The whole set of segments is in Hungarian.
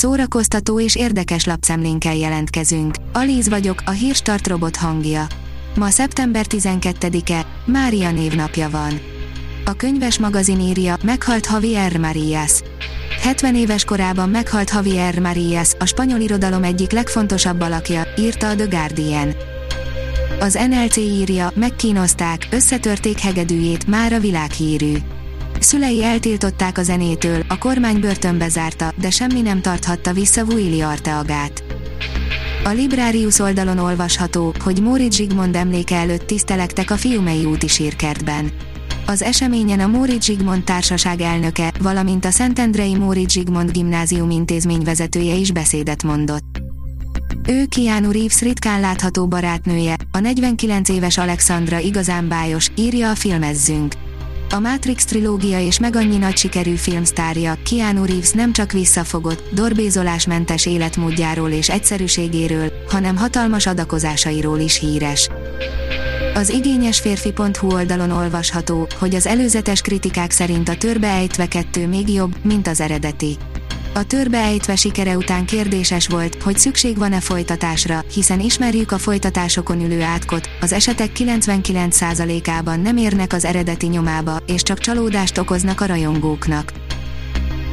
szórakoztató és érdekes lapszemlénkkel jelentkezünk. Alíz vagyok, a hírstart robot hangja. Ma szeptember 12-e, Mária névnapja van. A könyves magazin írja, meghalt Javier Marías. 70 éves korában meghalt Javier Marías, a spanyol irodalom egyik legfontosabb alakja, írta a The Guardian. Az NLC írja, megkínozták, összetörték hegedűjét, már a világhírű. Szülei eltiltották a zenétől, a kormány börtönbe zárta, de semmi nem tarthatta vissza Willy Arteagát. A Librarius oldalon olvasható, hogy Móricz Zsigmond emléke előtt tisztelektek a Fiumei úti sírkertben. Az eseményen a Móricz Zsigmond társaság elnöke, valamint a Szentendrei Móricz Zsigmond gimnázium intézmény vezetője is beszédet mondott. Ő Keanu Reeves ritkán látható barátnője, a 49 éves Alexandra igazán bájos, írja a filmezzünk. A Matrix trilógia és meg annyi nagy sikerű filmsztárja, Keanu Reeves nem csak visszafogott, dorbézolásmentes életmódjáról és egyszerűségéről, hanem hatalmas adakozásairól is híres. Az igényesférfi.hu oldalon olvasható, hogy az előzetes kritikák szerint a törbe ejtve kettő még jobb, mint az eredeti. A törbe ejtve sikere után kérdéses volt, hogy szükség van-e folytatásra, hiszen ismerjük a folytatásokon ülő átkot, az esetek 99%-ában nem érnek az eredeti nyomába, és csak csalódást okoznak a rajongóknak.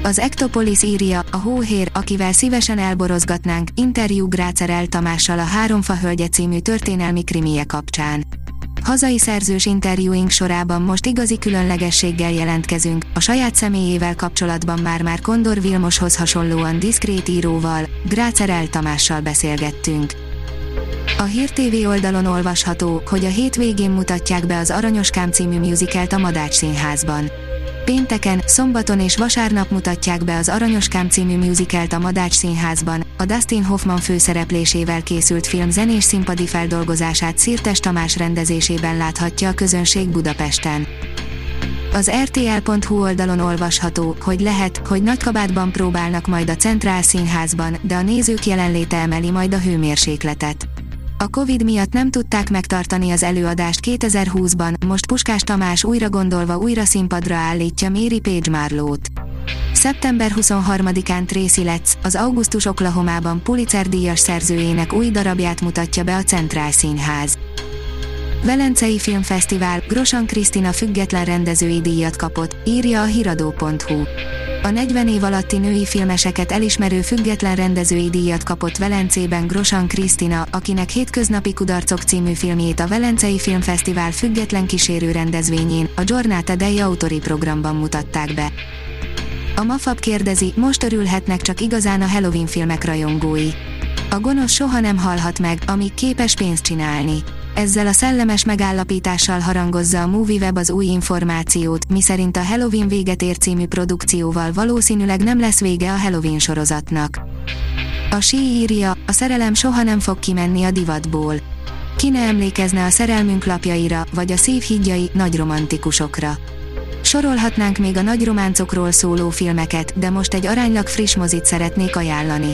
Az Ektopolis írja, a hóhér, akivel szívesen elborozgatnánk, interjú Grácerel Tamással a Háromfa Hölgye című történelmi krimie kapcsán. Hazai szerzős interjúink sorában most igazi különlegességgel jelentkezünk, a saját személyével kapcsolatban már-már Kondor Vilmoshoz hasonlóan diszkrét íróval, Grácer Tamással beszélgettünk. A Hír TV oldalon olvasható, hogy a hétvégén mutatják be az Aranyoskám című musicalt a Madács Színházban. Pénteken, szombaton és vasárnap mutatják be az Aranyoskám című musicalt a Madács Színházban, a Dustin Hoffman főszereplésével készült film zenés színpadi feldolgozását Szirtes Tamás rendezésében láthatja a közönség Budapesten. Az RTL.hu oldalon olvasható, hogy lehet, hogy nagykabátban próbálnak majd a Centrál Színházban, de a nézők jelenléte emeli majd a hőmérsékletet. A Covid miatt nem tudták megtartani az előadást 2020-ban, most Puskás Tamás újra gondolva újra színpadra állítja Mary Page Marlót. Szeptember 23-án Tracy Letts, az Augustus Oklahomában Pulitzer díjas szerzőjének új darabját mutatja be a Centrál Színház. Velencei Filmfesztivál, Grosan Krisztina független rendezői díjat kapott, írja a hiradó.hu. A 40 év alatti női filmeseket elismerő független rendezői díjat kapott Velencében Grosan Krisztina, akinek Hétköznapi Kudarcok című filmjét a Velencei Filmfesztivál független kísérő rendezvényén, a Giornata dei Autori programban mutatták be. A Mafab kérdezi, most örülhetnek csak igazán a Halloween filmek rajongói. A gonosz soha nem halhat meg, amíg képes pénzt csinálni. Ezzel a szellemes megállapítással harangozza a MovieWeb az új információt, miszerint a Halloween véget ér című produkcióval valószínűleg nem lesz vége a Halloween sorozatnak. A sí írja, a szerelem soha nem fog kimenni a divatból. Ki ne emlékezne a szerelmünk lapjaira, vagy a szív hídjai, nagy romantikusokra. Sorolhatnánk még a nagy románcokról szóló filmeket, de most egy aránylag friss mozit szeretnék ajánlani.